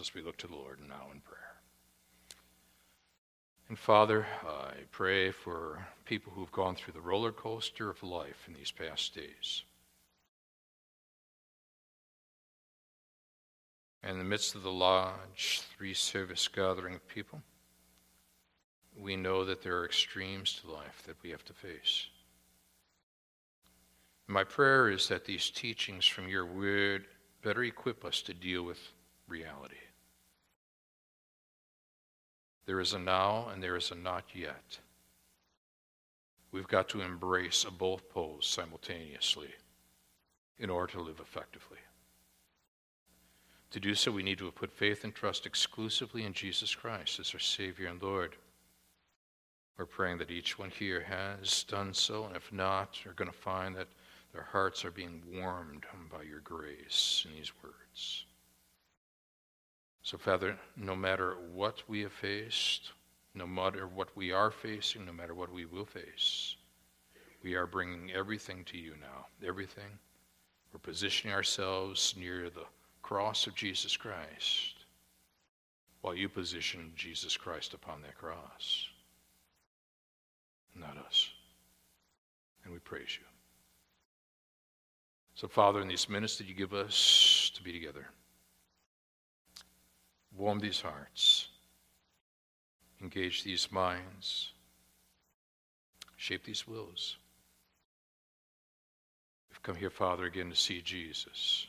as we look to the Lord now in prayer. And Father, I pray for people who've gone through the roller coaster of life in these past days. In the midst of the large three service gathering of people, we know that there are extremes to life that we have to face. My prayer is that these teachings from your word better equip us to deal with reality. There is a now and there is a not yet. We've got to embrace a both poles simultaneously in order to live effectively. To do so, we need to put faith and trust exclusively in Jesus Christ as our Savior and Lord. We're praying that each one here has done so, and if not, you're going to find that their hearts are being warmed by your grace in these words. So, Father, no matter what we have faced, no matter what we are facing, no matter what we will face, we are bringing everything to you now. Everything. We're positioning ourselves near the cross of Jesus Christ while you position Jesus Christ upon that cross. Not us. And we praise you. So, Father, in these minutes that you give us to be together, warm these hearts, engage these minds, shape these wills. We've come here, Father, again to see Jesus,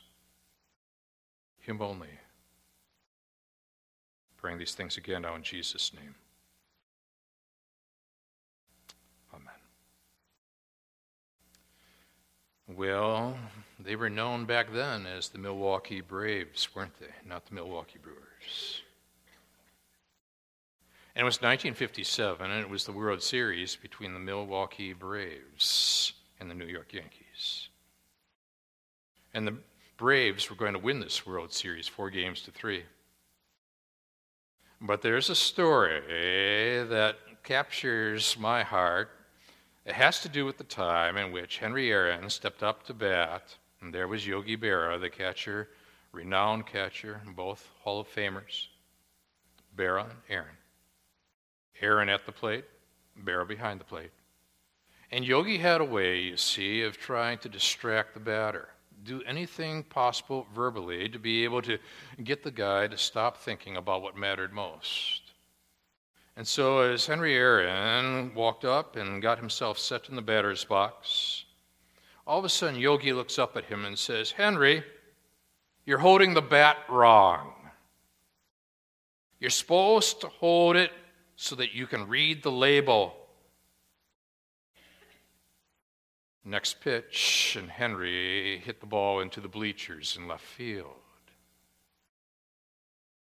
Him only. Praying these things again now in Jesus' name. Amen. Well, they were known back then as the Milwaukee Braves, weren't they? Not the Milwaukee Brewers. And it was 1957, and it was the World Series between the Milwaukee Braves and the New York Yankees. And the Braves were going to win this World Series four games to three. But there's a story that captures my heart it has to do with the time in which Henry Aaron stepped up to bat, and there was Yogi Berra, the catcher, renowned catcher, both Hall of Famers. Berra and Aaron. Aaron at the plate, Berra behind the plate. And Yogi had a way, you see, of trying to distract the batter. Do anything possible verbally to be able to get the guy to stop thinking about what mattered most. And so, as Henry Aaron walked up and got himself set in the batter's box, all of a sudden Yogi looks up at him and says, Henry, you're holding the bat wrong. You're supposed to hold it so that you can read the label. Next pitch, and Henry hit the ball into the bleachers in left field.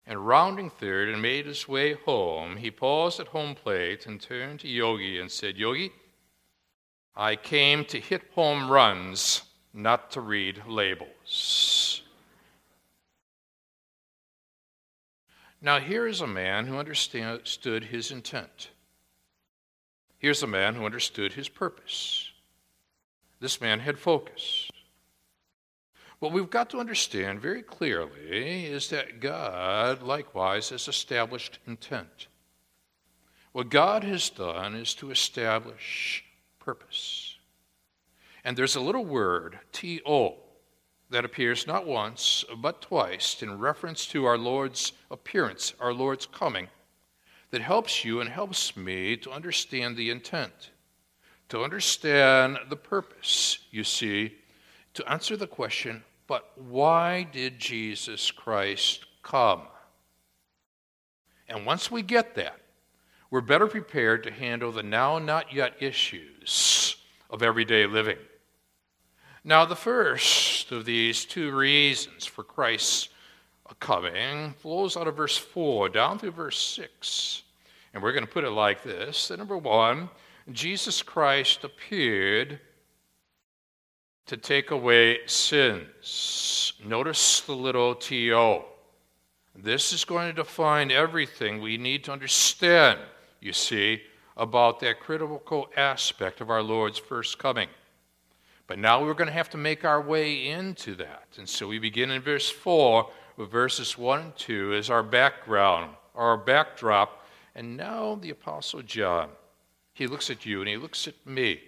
And rounding third and made his way home, he paused at home plate and turned to Yogi and said, Yogi, I came to hit home runs, not to read labels. Now, here is a man who understood his intent. Here's a man who understood his purpose. This man had focus. What we've got to understand very clearly is that God likewise has established intent. What God has done is to establish purpose. And there's a little word, T-O, that appears not once, but twice in reference to our Lord's appearance, our Lord's coming, that helps you and helps me to understand the intent, to understand the purpose, you see, to answer the question but why did Jesus Christ come? And once we get that, we're better prepared to handle the now not yet issues of everyday living. Now, the first of these two reasons for Christ's coming flows out of verse 4 down through verse 6. And we're going to put it like this that number one, Jesus Christ appeared to take away sins. Notice the little to. This is going to define everything we need to understand, you see, about that critical aspect of our Lord's first coming. But now we're going to have to make our way into that. And so we begin in verse 4 with verses 1 and 2 as our background, our backdrop. And now the Apostle John, he looks at you and he looks at me,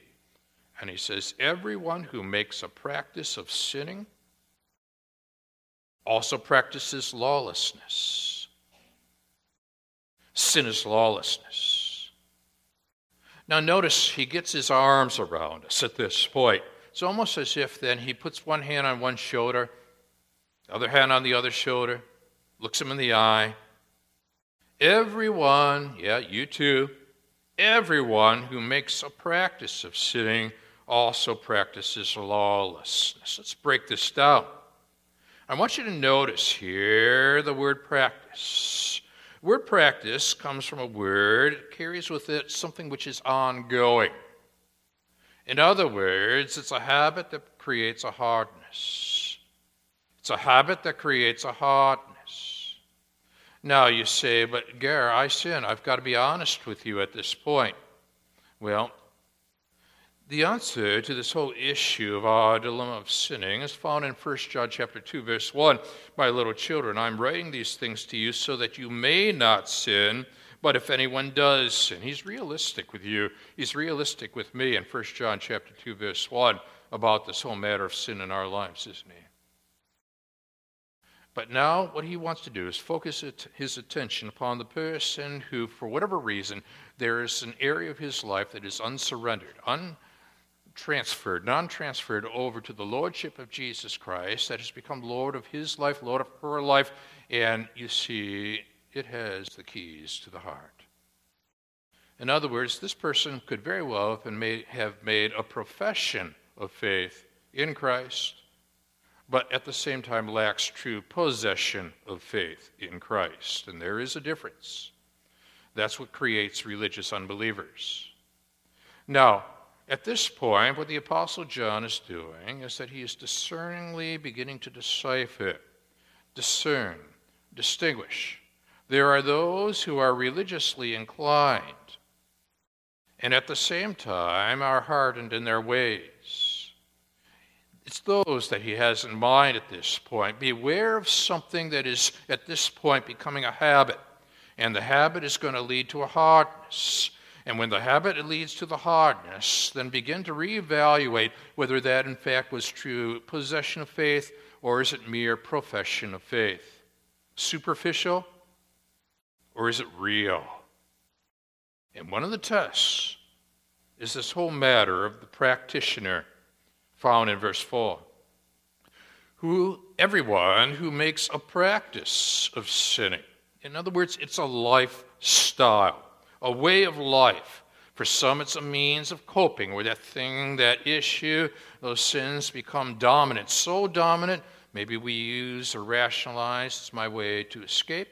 and he says, Everyone who makes a practice of sinning also practices lawlessness. Sin is lawlessness. Now, notice he gets his arms around us at this point. It's almost as if then he puts one hand on one shoulder, the other hand on the other shoulder, looks him in the eye. Everyone, yeah, you too, everyone who makes a practice of sitting also practices lawlessness. Let's break this down. I want you to notice here the word practice. Word practice comes from a word, it carries with it something which is ongoing. In other words, it's a habit that creates a hardness. It's a habit that creates a hardness. Now you say, but Gare, I sin. I've got to be honest with you at this point. Well, the answer to this whole issue of our dilemma of sinning is found in 1 John chapter 2 verse 1. My little children, I'm writing these things to you so that you may not sin. But if anyone does and he's realistic with you. He's realistic with me in 1 John chapter 2, verse 1 about this whole matter of sin in our lives, isn't he? But now, what he wants to do is focus his attention upon the person who, for whatever reason, there is an area of his life that is unsurrendered, untransferred, non transferred over to the Lordship of Jesus Christ, that has become Lord of his life, Lord of her life. And you see, it has the keys to the heart. In other words, this person could very well have made a profession of faith in Christ, but at the same time lacks true possession of faith in Christ. And there is a difference. That's what creates religious unbelievers. Now, at this point, what the Apostle John is doing is that he is discerningly beginning to decipher, discern, distinguish there are those who are religiously inclined and at the same time are hardened in their ways. It's those that he has in mind at this point. Beware of something that is at this point becoming a habit, and the habit is going to lead to a hardness. And when the habit leads to the hardness, then begin to reevaluate whether that in fact was true possession of faith or is it mere profession of faith. Superficial? Or is it real? And one of the tests is this whole matter of the practitioner found in verse 4. Who everyone who makes a practice of sinning. In other words, it's a lifestyle, a way of life. For some, it's a means of coping with that thing, that issue. Those sins become dominant, so dominant, maybe we use or rationalize it's my way to escape.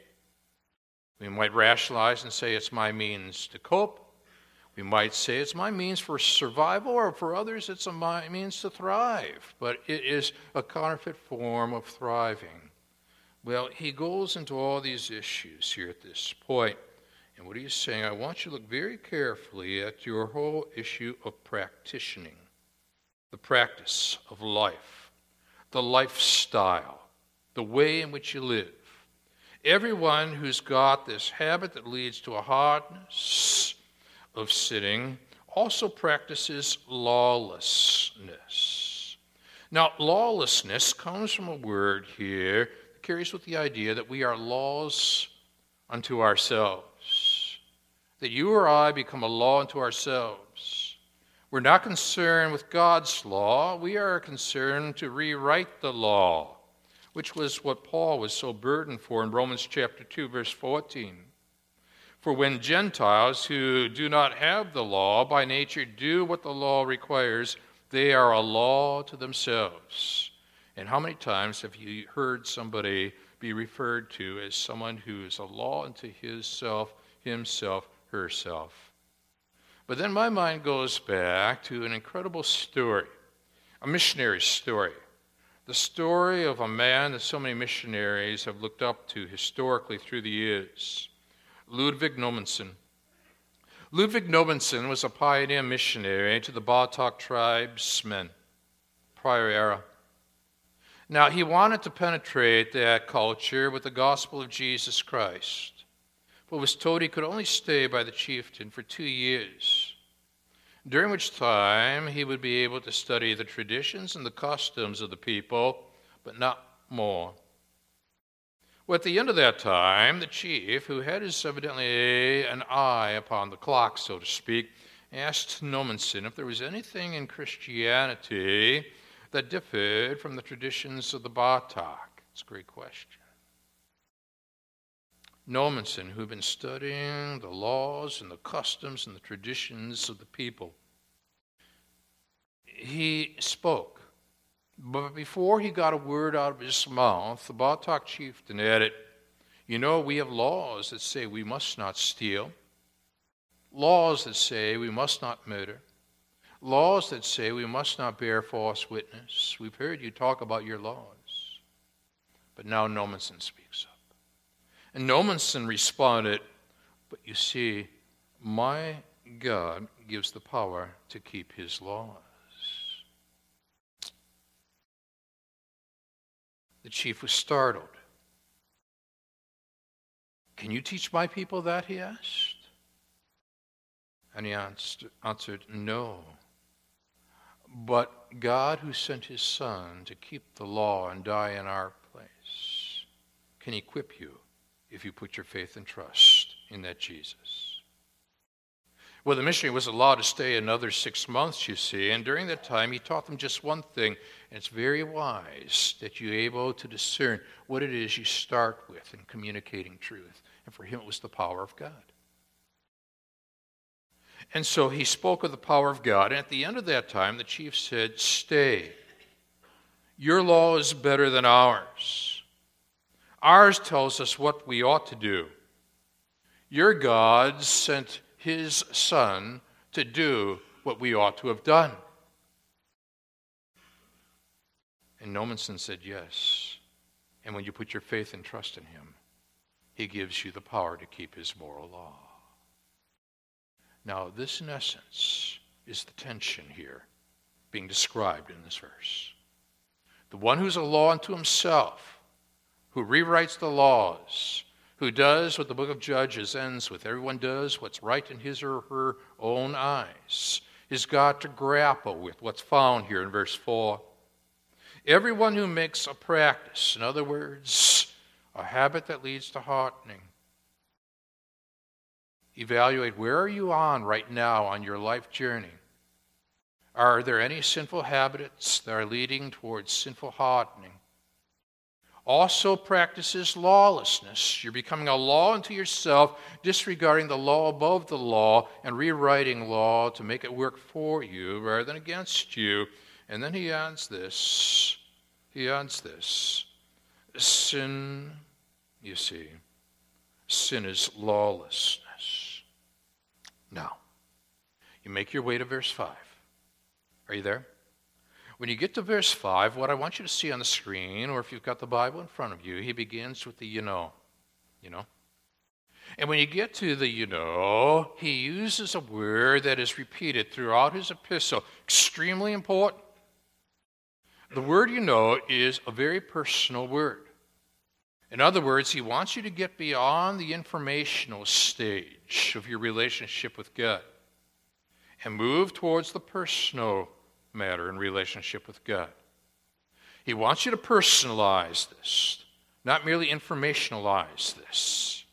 We might rationalize and say it's my means to cope. We might say it's my means for survival, or for others, it's my means to thrive. But it is a counterfeit form of thriving. Well, he goes into all these issues here at this point. And what he's saying, I want you to look very carefully at your whole issue of practicing, the practice of life, the lifestyle, the way in which you live. Everyone who's got this habit that leads to a hardness of sitting also practices lawlessness. Now, lawlessness comes from a word here that carries with the idea that we are laws unto ourselves, that you or I become a law unto ourselves. We're not concerned with God's law, we are concerned to rewrite the law which was what Paul was so burdened for in Romans chapter 2, verse 14. For when Gentiles who do not have the law by nature do what the law requires, they are a law to themselves. And how many times have you heard somebody be referred to as someone who is a law unto his self, himself, herself? But then my mind goes back to an incredible story, a missionary story the story of a man that so many missionaries have looked up to historically through the years Ludwig Nommensen. Ludwig Nommensen was a pioneer missionary to the Batak tribesmen, prior era. Now, he wanted to penetrate that culture with the gospel of Jesus Christ, but was told he could only stay by the chieftain for two years, during which time he would be able to study the traditions and the customs of the people, but not more. Well, at the end of that time, the chief, who had evidently an eye upon the clock, so to speak, asked Nommensen if there was anything in Christianity that differed from the traditions of the Batak. It's a great question. Nommensen, who'd been studying the laws and the customs and the traditions of the people, he spoke. But before he got a word out of his mouth, the Batak chieftain added, You know, we have laws that say we must not steal laws that say we must not murder, laws that say we must not bear false witness. We've heard you talk about your laws. But now Nommensen speaks up. And Nommensen responded, But you see, my God gives the power to keep his laws. The chief was startled. Can you teach my people that? he asked. And he answered, No. But God, who sent his Son to keep the law and die in our place, can equip you if you put your faith and trust in that Jesus. Well, the missionary was allowed to stay another six months, you see, and during that time he taught them just one thing, and it's very wise that you're able to discern what it is you start with in communicating truth. And for him, it was the power of God. And so he spoke of the power of God. And at the end of that time, the chief said, Stay. Your law is better than ours. Ours tells us what we ought to do. Your God sent his Son to do what we ought to have done. And Nommensen said, Yes. And when you put your faith and trust in him, he gives you the power to keep his moral law. Now, this, in essence, is the tension here being described in this verse. The one who's a law unto himself, who rewrites the laws, who does what the book of Judges ends with everyone does what's right in his or her own eyes, is got to grapple with what's found here in verse 4. Everyone who makes a practice, in other words, a habit that leads to hardening, Evaluate where are you on right now on your life journey? Are there any sinful habits that are leading towards sinful hardening? Also practices lawlessness. You're becoming a law unto yourself, disregarding the law above the law and rewriting law to make it work for you rather than against you. And then he adds this. He adds this. Sin, you see, sin is lawlessness. Now, you make your way to verse 5. Are you there? When you get to verse 5, what I want you to see on the screen, or if you've got the Bible in front of you, he begins with the you know. You know? And when you get to the you know, he uses a word that is repeated throughout his epistle, extremely important. The word you know is a very personal word. In other words, he wants you to get beyond the informational stage of your relationship with God and move towards the personal matter in relationship with God. He wants you to personalize this, not merely informationalize this.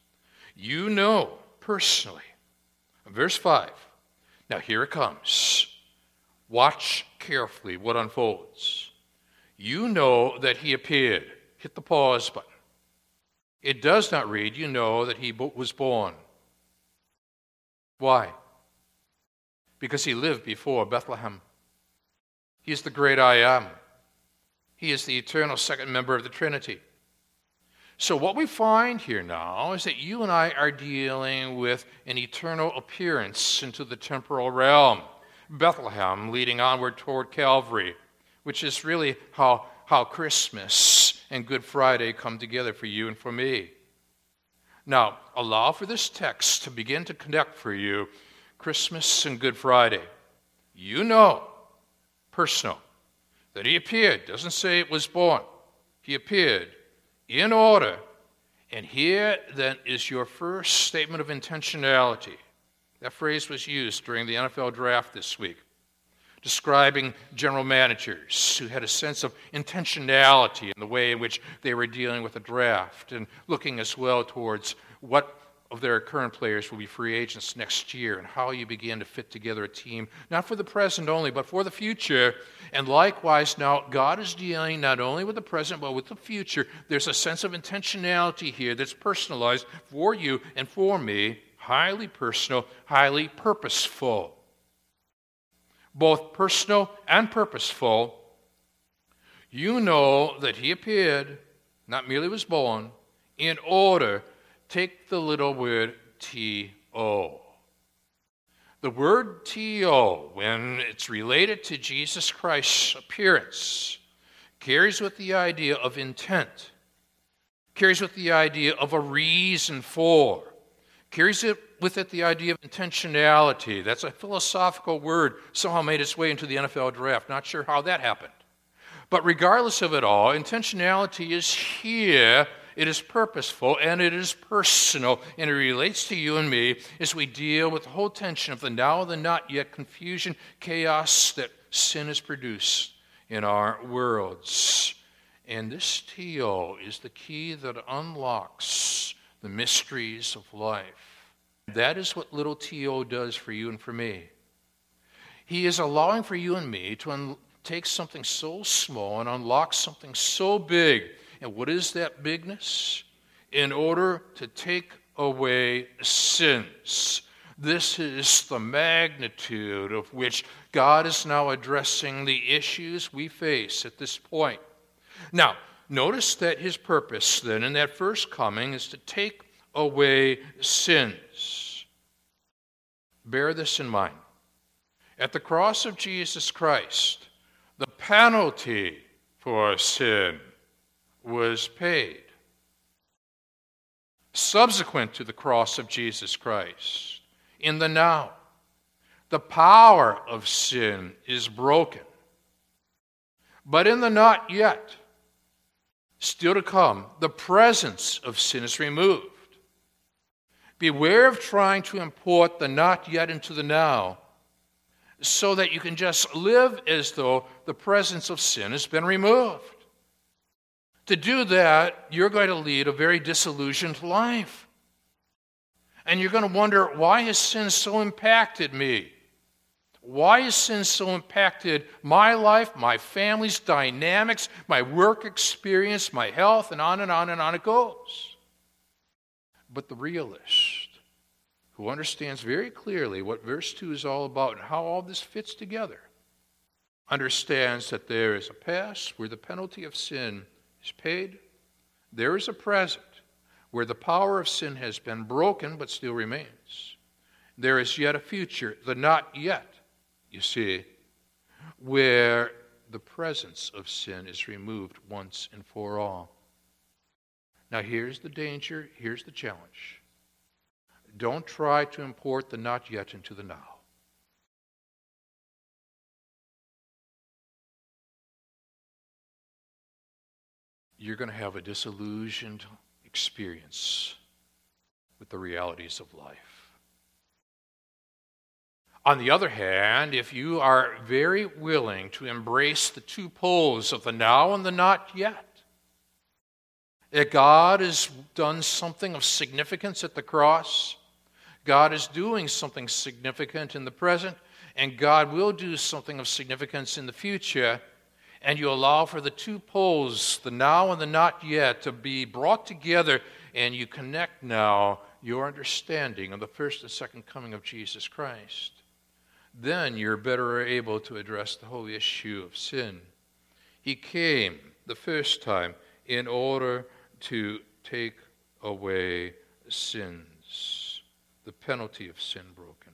You know personally. Verse 5. Now here it comes. Watch carefully what unfolds. You know that he appeared. Hit the pause button. It does not read, you know that he was born. Why? Because he lived before Bethlehem. He's the great I am. He is the eternal second member of the Trinity. So, what we find here now is that you and I are dealing with an eternal appearance into the temporal realm. Bethlehem leading onward toward Calvary, which is really how, how Christmas and Good Friday come together for you and for me. Now, allow for this text to begin to connect for you Christmas and Good Friday. You know, personal, that he appeared. Doesn't say it was born. he appeared in order. And here then is your first statement of intentionality. That phrase was used during the NFL draft this week, describing general managers who had a sense of intentionality in the way in which they were dealing with the draft and looking as well towards what of their current players will be free agents next year and how you begin to fit together a team, not for the present only, but for the future. And likewise, now God is dealing not only with the present, but with the future. There's a sense of intentionality here that's personalized for you and for me, highly personal, highly purposeful. Both personal and purposeful. You know that He appeared, not merely was born, in order take the little word T-O. The word T-O, when it's related to Jesus Christ's appearance, carries with the idea of intent, carries with the idea of a reason for, carries it with it the idea of intentionality. That's a philosophical word, somehow made its way into the NFL draft. Not sure how that happened. But regardless of it all, intentionality is here it is purposeful, and it is personal, and it relates to you and me as we deal with the whole tension of the now and the not yet, confusion, chaos that sin has produced in our worlds. And this TO is the key that unlocks the mysteries of life. That is what little TO does for you and for me. He is allowing for you and me to un- take something so small and unlock something so big and what is that bigness? In order to take away sins. This is the magnitude of which God is now addressing the issues we face at this point. Now, notice that his purpose then in that first coming is to take away sins. Bear this in mind. At the cross of Jesus Christ, the penalty for sin was paid. Subsequent to the cross of Jesus Christ, in the now, the power of sin is broken. But in the not yet, still to come, the presence of sin is removed. Beware of trying to import the not yet into the now so that you can just live as though the presence of sin has been removed. To do that, you're going to lead a very disillusioned life. And you're going to wonder why has sin so impacted me? Why has sin so impacted my life, my family's dynamics, my work experience, my health, and on and on and on it goes? But the realist, who understands very clearly what verse 2 is all about and how all this fits together, understands that there is a past where the penalty of sin is paid. There is a present where the power of sin has been broken but still remains. There is yet a future, the not yet, you see, where the presence of sin is removed once and for all. Now, here's the danger, here's the challenge. Don't try to import the not yet into the now. You're going to have a disillusioned experience with the realities of life. On the other hand, if you are very willing to embrace the two poles of the now and the not yet, that God has done something of significance at the cross, God is doing something significant in the present, and God will do something of significance in the future and you allow for the two poles, the now and the not yet, to be brought together, and you connect now your understanding of the first and second coming of Jesus Christ, then you're better able to address the whole issue of sin. He came the first time in order to take away sins, the penalty of sin broken.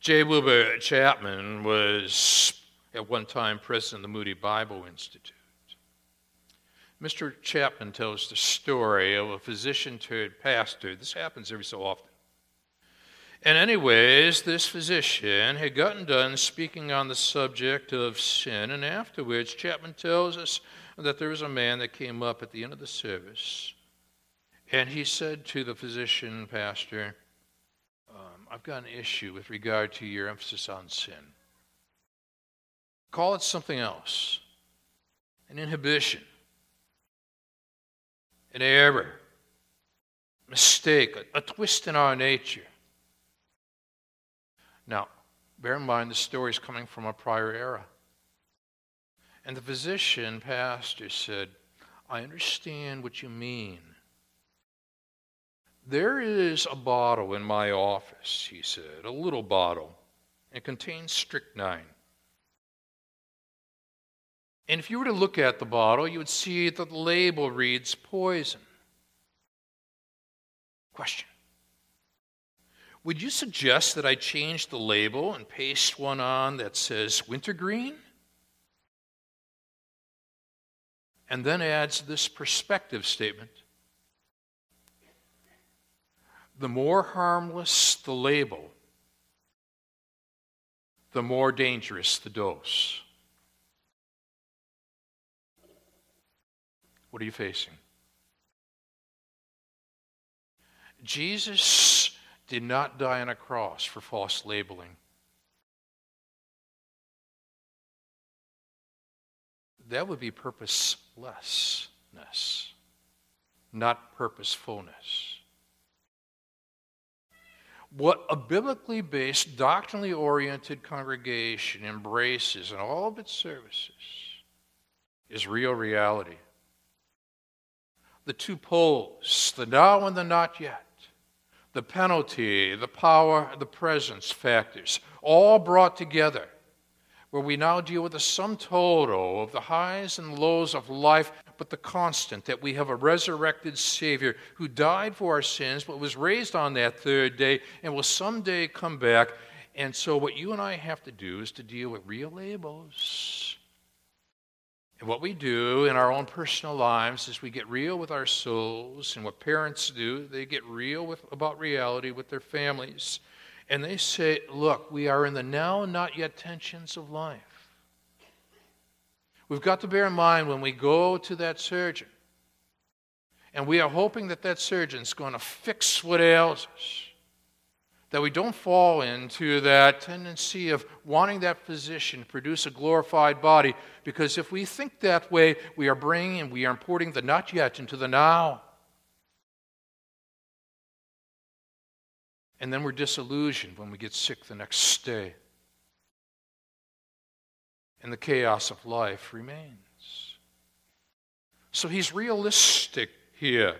J. Wilbur Chapman was at one time president of the Moody Bible Institute. Mr. Chapman tells the story of a physician turned pastor. This happens every so often. And, anyways, this physician had gotten done speaking on the subject of sin, and afterwards, Chapman tells us that there was a man that came up at the end of the service and he said to the physician, Pastor, um, I've got an issue with regard to your emphasis on sin. Call it something else an inhibition, an error, mistake, a, a twist in our nature. Now, bear in mind the story is coming from a prior era. And the physician, pastor, said, I understand what you mean. There is a bottle in my office, he said, a little bottle. It contains strychnine. And if you were to look at the bottle, you would see that the label reads poison. Question Would you suggest that I change the label and paste one on that says wintergreen? And then adds this perspective statement the more harmless the label, the more dangerous the dose. What are you facing? Jesus did not die on a cross for false labeling. That would be purposelessness, not purposefulness. What a biblically based, doctrinally oriented congregation embraces in all of its services is real reality. The two poles, the now and the not yet, the penalty, the power, the presence factors, all brought together where we now deal with the sum total of the highs and lows of life, but the constant that we have a resurrected Savior who died for our sins, but was raised on that third day and will someday come back. And so, what you and I have to do is to deal with real labels. And what we do in our own personal lives is we get real with our souls, and what parents do, they get real with, about reality with their families. And they say, look, we are in the now not yet tensions of life. We've got to bear in mind when we go to that surgeon, and we are hoping that that surgeon's going to fix what ails us, that we don't fall into that tendency of wanting that physician to produce a glorified body, because if we think that way, we are bringing, and we are importing the not yet into the now. And then we're disillusioned when we get sick the next day. And the chaos of life remains. So he's realistic here.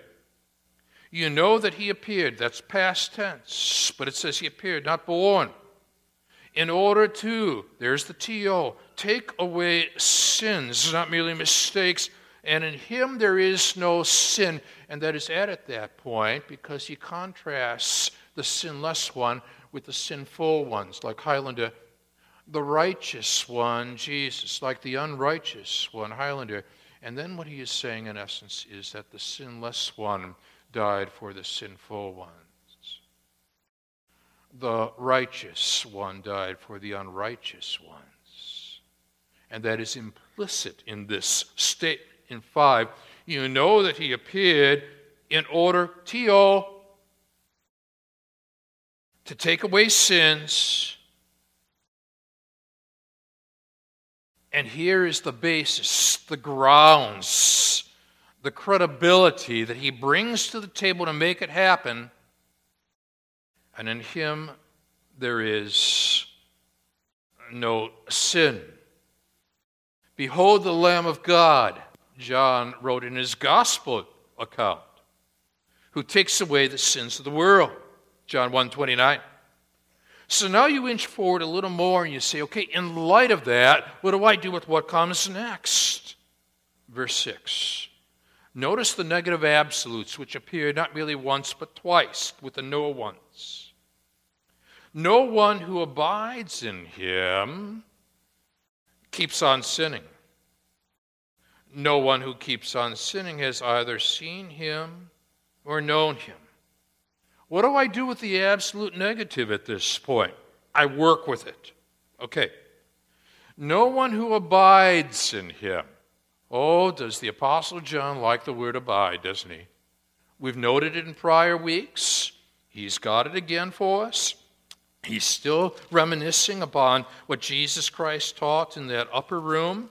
You know that he appeared. That's past tense, but it says he appeared, not born. In order to, there's the TO, take away sins, not merely mistakes. And in him there is no sin. And that is added at that point because he contrasts the sinless one with the sinful ones, like Highlander, the righteous one, Jesus, like the unrighteous one, Highlander. And then what he is saying, in essence, is that the sinless one died for the sinful ones. The righteous one died for the unrighteous ones. And that is implicit in this state in 5. You know that he appeared in order, to to take away sins. And here is the basis, the grounds, the credibility that he brings to the table to make it happen. And in him there is no sin. Behold the Lamb of God, John wrote in his gospel account, who takes away the sins of the world. John 1 29. So now you inch forward a little more and you say, okay, in light of that, what do I do with what comes next? Verse 6. Notice the negative absolutes, which appear not merely once but twice with the no ones. No one who abides in him keeps on sinning. No one who keeps on sinning has either seen him or known him. What do I do with the absolute negative at this point? I work with it. Okay. No one who abides in him. Oh, does the Apostle John like the word abide, doesn't he? We've noted it in prior weeks. He's got it again for us. He's still reminiscing upon what Jesus Christ taught in that upper room,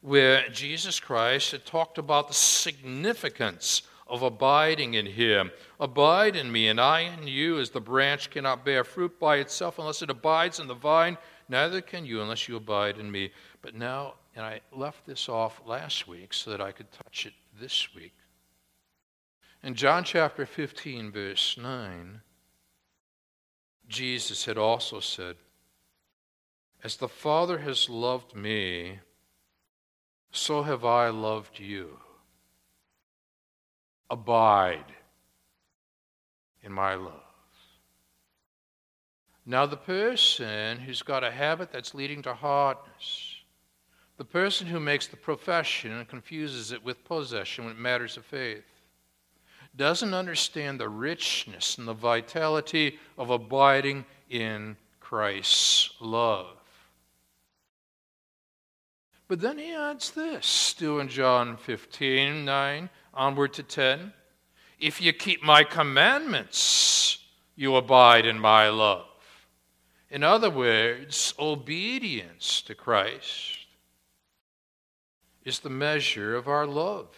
where Jesus Christ had talked about the significance of abiding in Him. Abide in me, and I in you, as the branch cannot bear fruit by itself unless it abides in the vine, neither can you unless you abide in me. But now, and I left this off last week so that I could touch it this week. In John chapter 15, verse 9, Jesus had also said, As the Father has loved me, so have I loved you. Abide in my love. Now, the person who's got a habit that's leading to hardness, the person who makes the profession and confuses it with possession when it matters of faith, doesn't understand the richness and the vitality of abiding in Christ's love. But then he adds this, still in John 15 9, onward to 10. If you keep my commandments, you abide in my love. In other words, obedience to Christ is the measure of our love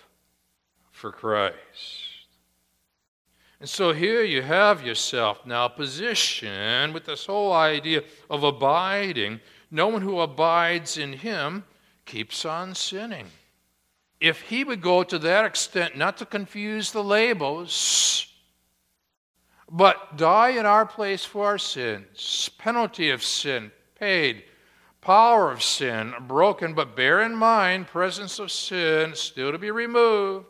for Christ. And so here you have yourself now positioned with this whole idea of abiding. No one who abides in him keeps on sinning. If he would go to that extent, not to confuse the labels, but die in our place for our sins, penalty of sin paid, power of sin broken, but bear in mind, presence of sin still to be removed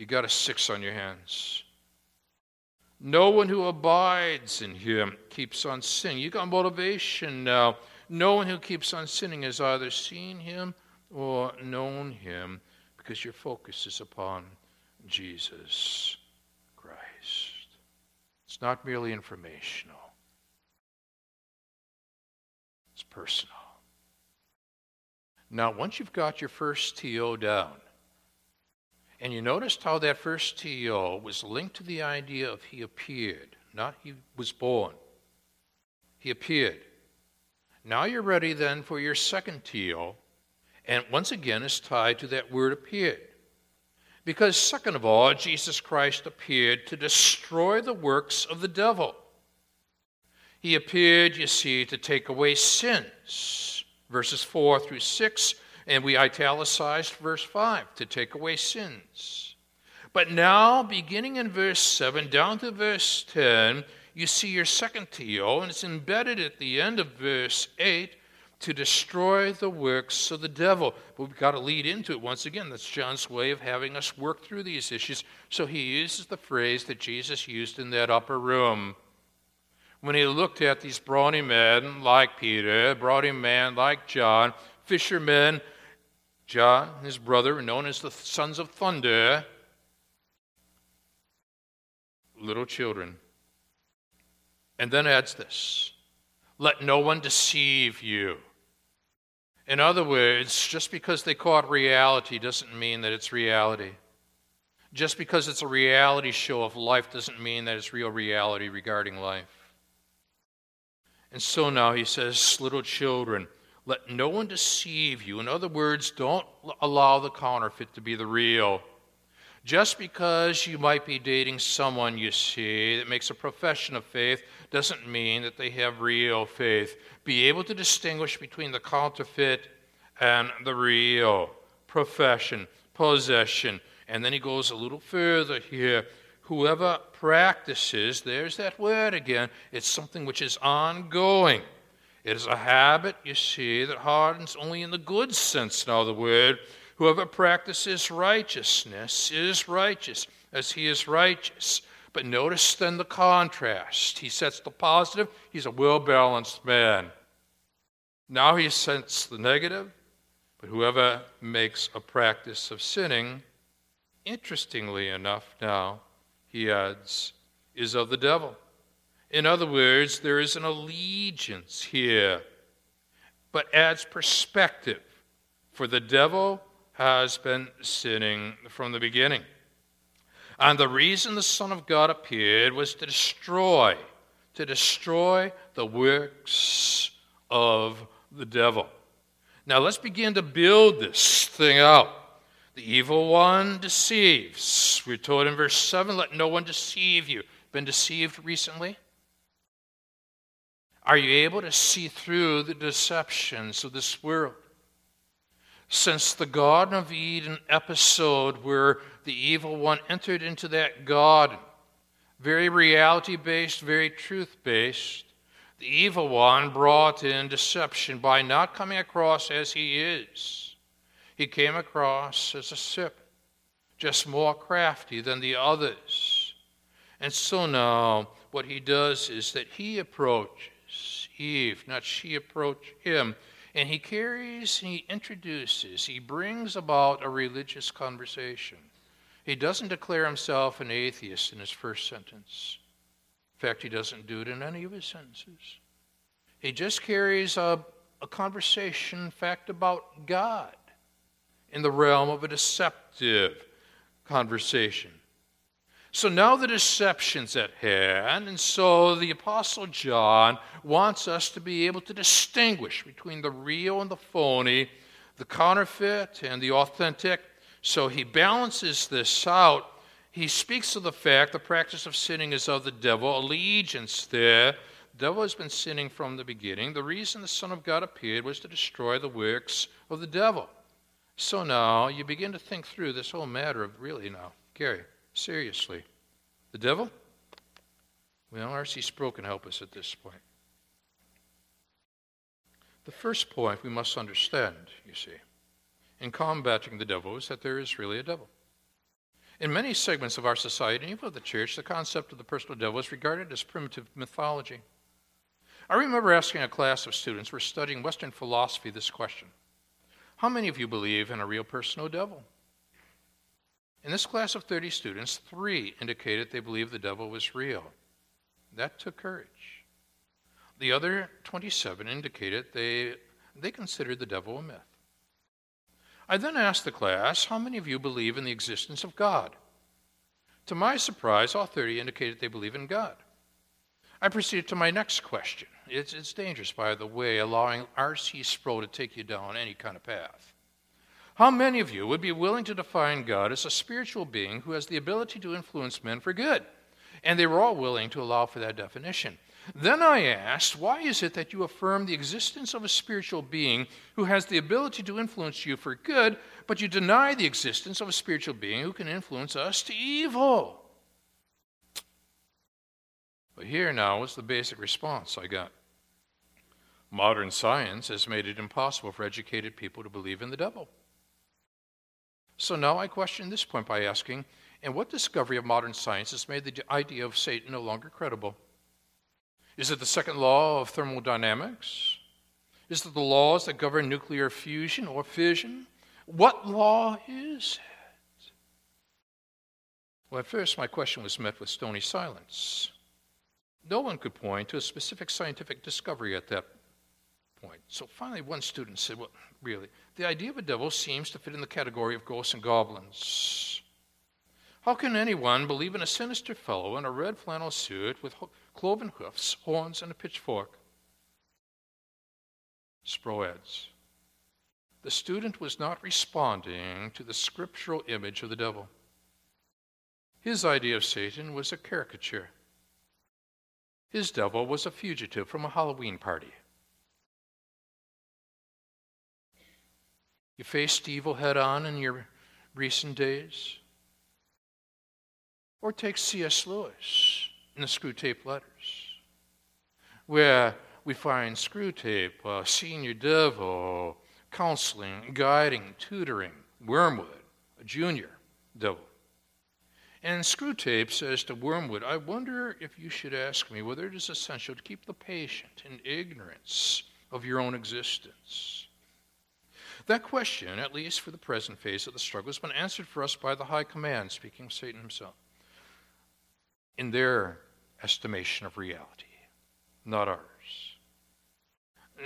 you got a six on your hands. No one who abides in him keeps on sinning. You got motivation now. No one who keeps on sinning has either seen him or known him because your focus is upon Jesus Christ. It's not merely informational, personal. Now, once you've got your first TO down, and you noticed how that first TO was linked to the idea of he appeared, not he was born. He appeared. Now you're ready then for your second TO, and once again is tied to that word appeared. Because, second of all, Jesus Christ appeared to destroy the works of the devil. He appeared, you see, to take away sins. Verses 4 through 6 and we italicized verse 5 to take away sins. But now, beginning in verse 7 down to verse 10, you see your second TO, and it's embedded at the end of verse 8 to destroy the works of the devil. But we've got to lead into it once again. That's John's way of having us work through these issues. So he uses the phrase that Jesus used in that upper room. When he looked at these brawny men like Peter, brawny men like John, fishermen John his brother, known as the sons of thunder, little children. And then adds this let no one deceive you. In other words, just because they call it reality doesn't mean that it's reality. Just because it's a reality show of life doesn't mean that it's real reality regarding life. And so now he says, little children, let no one deceive you. In other words, don't allow the counterfeit to be the real. Just because you might be dating someone you see that makes a profession of faith doesn't mean that they have real faith. Be able to distinguish between the counterfeit and the real profession, possession. And then he goes a little further here. Whoever practices, there's that word again, it's something which is ongoing. It is a habit, you see, that hardens only in the good sense now the word. Whoever practices righteousness is righteous, as he is righteous. But notice then the contrast. He sets the positive, he's a well balanced man. Now he sets the negative, but whoever makes a practice of sinning, interestingly enough, now, he adds, is of the devil. In other words, there is an allegiance here, but adds perspective For the devil has been sinning from the beginning. And the reason the Son of God appeared was to destroy, to destroy the works of the devil. Now let's begin to build this thing out. The evil one deceives. We're told in verse 7 let no one deceive you. Been deceived recently? Are you able to see through the deceptions of this world? Since the Garden of Eden episode where the evil one entered into that garden, very reality based, very truth based, the evil one brought in deception by not coming across as he is. He came across as a serpent, just more crafty than the others. And so now, what he does is that he approaches Eve, not she approach him, and he carries, he introduces, he brings about a religious conversation. He doesn't declare himself an atheist in his first sentence. In fact, he doesn't do it in any of his sentences. He just carries a, a conversation, fact, about God in the realm of a deceptive conversation. So now the deception's at hand, and so the Apostle John wants us to be able to distinguish between the real and the phony, the counterfeit and the authentic. So he balances this out. He speaks of the fact the practice of sinning is of the devil, allegiance there. The devil has been sinning from the beginning. The reason the Son of God appeared was to destroy the works of the devil. So now you begin to think through this whole matter of really now, Gary. Seriously. The devil? Well, R.C. Sproul can help us at this point. The first point we must understand, you see, in combating the devil is that there is really a devil. In many segments of our society, and even of the church, the concept of the personal devil is regarded as primitive mythology. I remember asking a class of students who were studying Western philosophy this question How many of you believe in a real personal devil? In this class of 30 students, three indicated they believed the devil was real. That took courage. The other 27 indicated they, they considered the devil a myth. I then asked the class, How many of you believe in the existence of God? To my surprise, all 30 indicated they believe in God. I proceeded to my next question. It's, it's dangerous, by the way, allowing R.C. Sproul to take you down any kind of path. How many of you would be willing to define God as a spiritual being who has the ability to influence men for good? And they were all willing to allow for that definition. Then I asked, why is it that you affirm the existence of a spiritual being who has the ability to influence you for good, but you deny the existence of a spiritual being who can influence us to evil? But here now was the basic response I got. Modern science has made it impossible for educated people to believe in the devil. So now I question this point by asking, and what discovery of modern science has made the idea of Satan no longer credible? Is it the second law of thermodynamics? Is it the laws that govern nuclear fusion or fission? What law is it? Well, at first, my question was met with stony silence. No one could point to a specific scientific discovery at that point. So finally, one student said, Well, really, the idea of a devil seems to fit in the category of ghosts and goblins. How can anyone believe in a sinister fellow in a red flannel suit with cloven hoofs, horns, and a pitchfork? Sproul adds, the student was not responding to the scriptural image of the devil. His idea of Satan was a caricature. His devil was a fugitive from a Halloween party. You faced evil head on in your recent days? Or take C.S. Lewis in the Screwtape Letters, where we find Screwtape, uh, senior devil, counseling, guiding, tutoring, Wormwood, a junior devil. And Screwtape says to Wormwood, I wonder if you should ask me whether it is essential to keep the patient in ignorance of your own existence. That question, at least for the present phase of the struggle, has been answered for us by the high command, speaking of Satan himself, in their estimation of reality, not ours.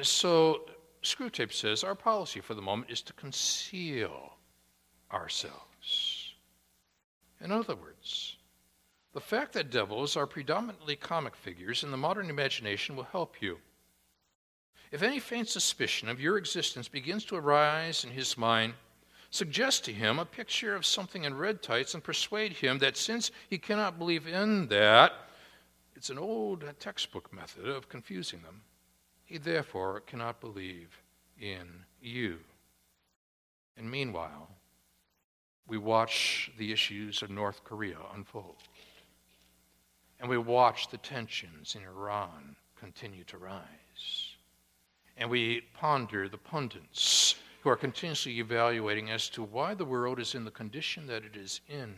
So, Screwtape says our policy for the moment is to conceal ourselves. In other words, the fact that devils are predominantly comic figures in the modern imagination will help you. If any faint suspicion of your existence begins to arise in his mind, suggest to him a picture of something in red tights and persuade him that since he cannot believe in that, it's an old textbook method of confusing them. He therefore cannot believe in you. And meanwhile, we watch the issues of North Korea unfold. And we watch the tensions in Iran continue to rise. And we ponder the pundits who are continuously evaluating as to why the world is in the condition that it is in.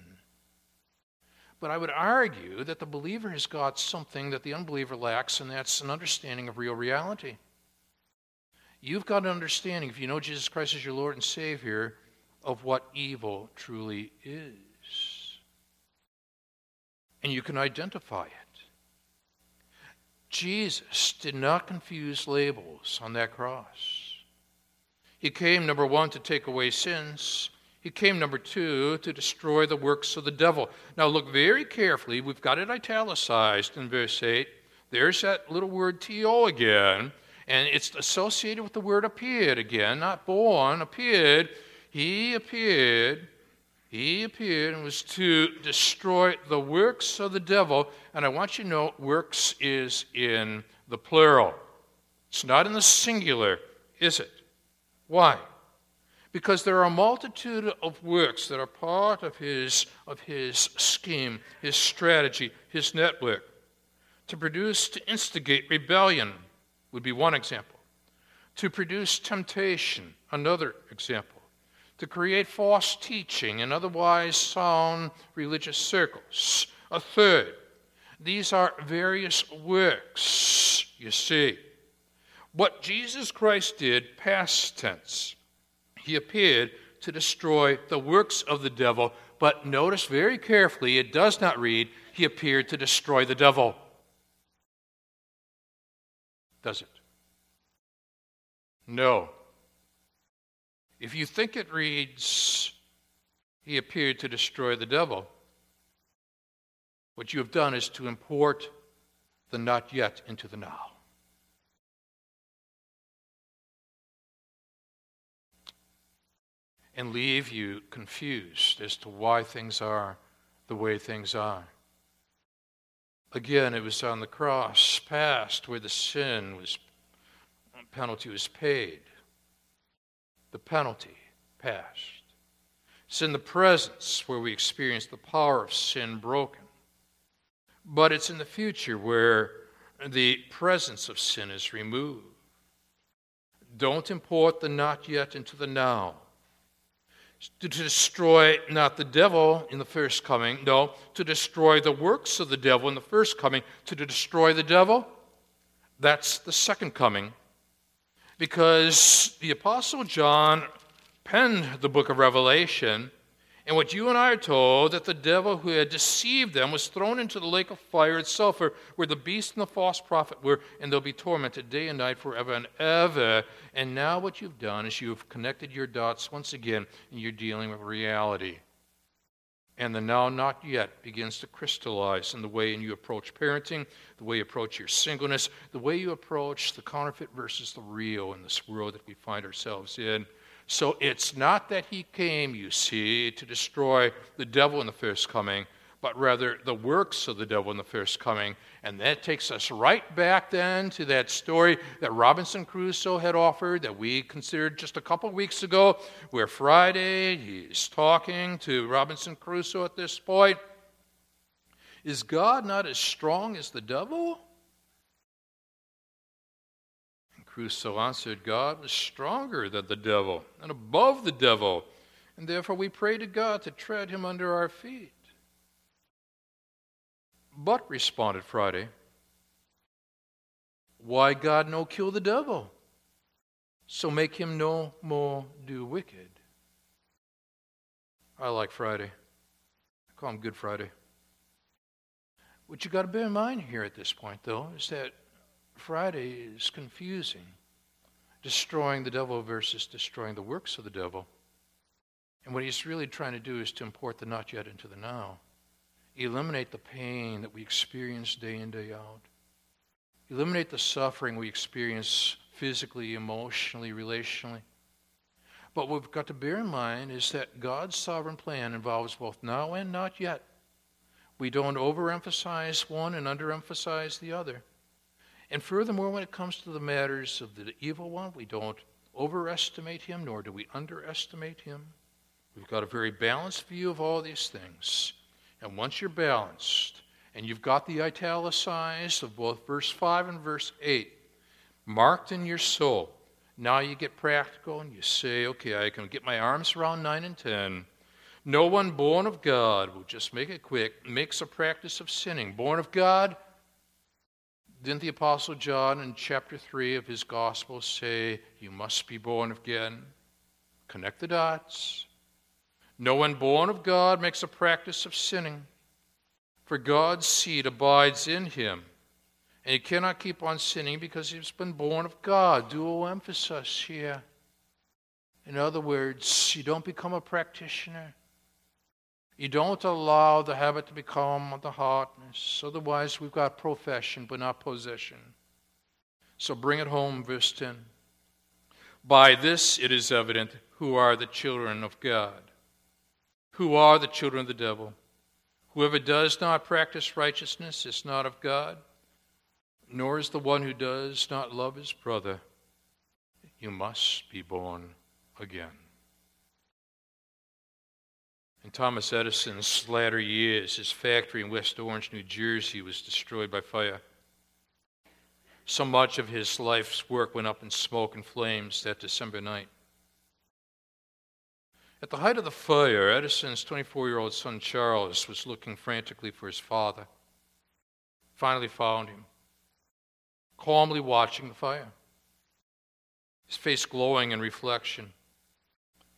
But I would argue that the believer has got something that the unbeliever lacks, and that's an understanding of real reality. You've got an understanding, if you know Jesus Christ as your Lord and Savior, of what evil truly is. And you can identify it. Jesus did not confuse labels on that cross. He came, number one, to take away sins. He came, number two, to destroy the works of the devil. Now, look very carefully. We've got it italicized in verse 8. There's that little word to again, and it's associated with the word appeared again, not born, appeared. He appeared. He appeared and was to destroy the works of the devil. And I want you to know works is in the plural. It's not in the singular, is it? Why? because there are a multitude of works that are part of his, of his scheme, his strategy, his network. To produce, to instigate rebellion would be one example. To produce temptation, another example. To create false teaching in otherwise sound religious circles, a third. These are various works, you see. What Jesus Christ did, past tense, he appeared to destroy the works of the devil. But notice very carefully, it does not read, He appeared to destroy the devil. Does it? No. If you think it reads, He appeared to destroy the devil, what you have done is to import the not yet into the now. and leave you confused as to why things are the way things are. Again, it was on the cross past where the sin was, penalty was paid. The penalty passed. It's in the presence where we experience the power of sin broken. But it's in the future where the presence of sin is removed. Don't import the not yet into the now to destroy not the devil in the first coming, no, to destroy the works of the devil in the first coming, to destroy the devil, that's the second coming. Because the Apostle John penned the book of Revelation and what you and I are told that the devil who had deceived them was thrown into the lake of fire sulfur, where the beast and the false prophet were, and they'll be tormented day and night forever and ever. And now what you've done is you've connected your dots once again, and you're dealing with reality. And the now not yet begins to crystallize in the way in you approach parenting, the way you approach your singleness, the way you approach the counterfeit versus the real in this world that we find ourselves in. So it's not that he came, you see, to destroy the devil in the first coming, but rather the works of the devil in the first coming. And that takes us right back then to that story that Robinson Crusoe had offered that we considered just a couple weeks ago, where Friday he's talking to Robinson Crusoe at this point. Is God not as strong as the devil? And Crusoe answered, God was stronger than the devil and above the devil, and therefore we pray to God to tread him under our feet. But, responded Friday, why God no kill the devil? So make him no more do wicked. I like Friday. I call him Good Friday. What you got to bear in mind here at this point, though, is that Friday is confusing. destroying the devil versus destroying the works of the devil. And what he's really trying to do is to import the not yet into the now. Eliminate the pain that we experience day in, day out. Eliminate the suffering we experience physically, emotionally, relationally. But what we've got to bear in mind is that God's sovereign plan involves both now and not yet. We don't overemphasize one and underemphasize the other. And furthermore, when it comes to the matters of the evil one, we don't overestimate him, nor do we underestimate him. We've got a very balanced view of all these things. And once you're balanced, and you've got the italicized of both verse 5 and verse 8 marked in your soul, now you get practical and you say, okay, I can get my arms around 9 and 10. No one born of God, will just make it quick, makes a practice of sinning. Born of God, didn't the Apostle John in chapter 3 of his gospel say, You must be born again? Connect the dots. No one born of God makes a practice of sinning, for God's seed abides in him. And he cannot keep on sinning because he's been born of God. Dual emphasis here. In other words, you don't become a practitioner. You don't allow the habit to become the hardness. Otherwise, we've got profession but not possession. So bring it home, verse 10. By this it is evident who are the children of God, who are the children of the devil. Whoever does not practice righteousness is not of God nor is the one who does not love his brother. You must be born again. In Thomas Edison's latter years, his factory in West Orange, New Jersey, was destroyed by fire. So much of his life's work went up in smoke and flames that December night. At the height of the fire, Edison's 24 year old son Charles was looking frantically for his father. Finally found him calmly watching the fire, his face glowing in reflection,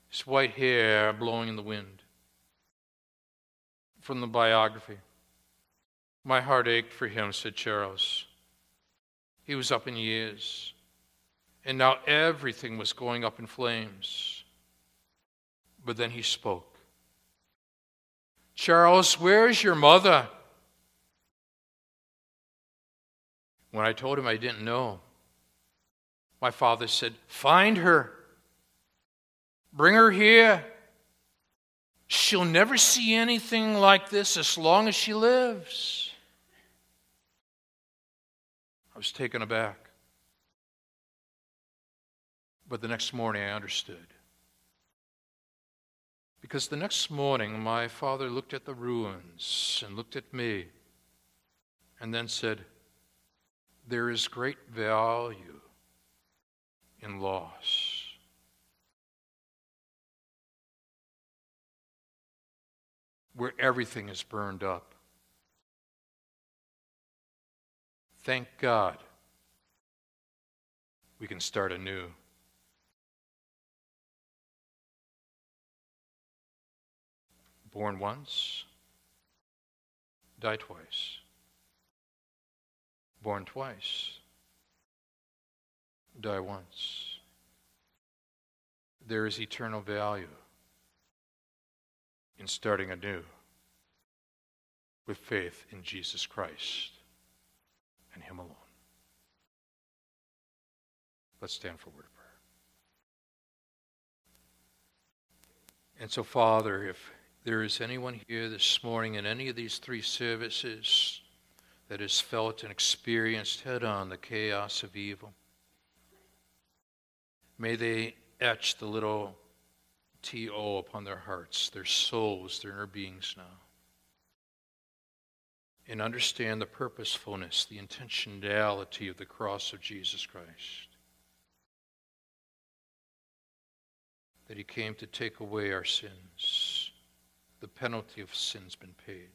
his white hair blowing in the wind. From the biography My heart ached for him, said Charles. He was up in years, and now everything was going up in flames. But then he spoke. Charles, where is your mother? When I told him I didn't know, my father said, Find her. Bring her here. She'll never see anything like this as long as she lives. I was taken aback. But the next morning I understood. Because the next morning my father looked at the ruins and looked at me and then said, there is great value in loss. Where everything is burned up. Thank God we can start anew. Born once, die twice born twice, die once. There is eternal value in starting anew with faith in Jesus Christ and Him alone. Let's stand for word of prayer. And so, Father, if there is anyone here this morning in any of these three services, that has felt and experienced head on the chaos of evil. May they etch the little T-O upon their hearts, their souls, their inner beings now. And understand the purposefulness, the intentionality of the cross of Jesus Christ. That he came to take away our sins. The penalty of sin's been paid.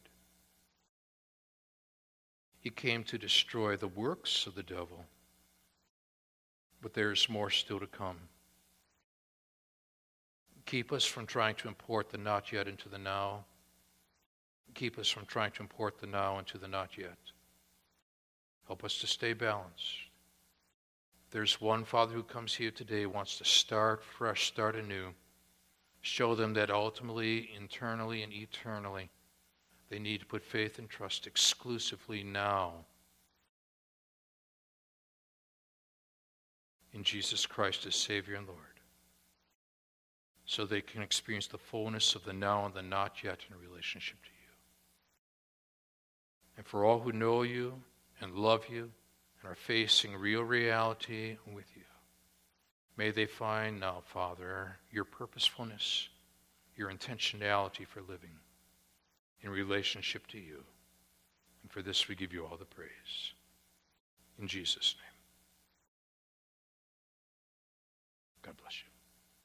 He came to destroy the works of the devil. But there is more still to come. Keep us from trying to import the not yet into the now. Keep us from trying to import the now into the not yet. Help us to stay balanced. there's one, Father, who comes here today, wants to start fresh, start anew, show them that ultimately, internally, and eternally, they need to put faith and trust exclusively now in Jesus Christ as Savior and Lord, so they can experience the fullness of the now and the not yet in relationship to you. And for all who know you and love you and are facing real reality with you, may they find now, Father, your purposefulness, your intentionality for living in relationship to you. And for this we give you all the praise. In Jesus' name. God bless you.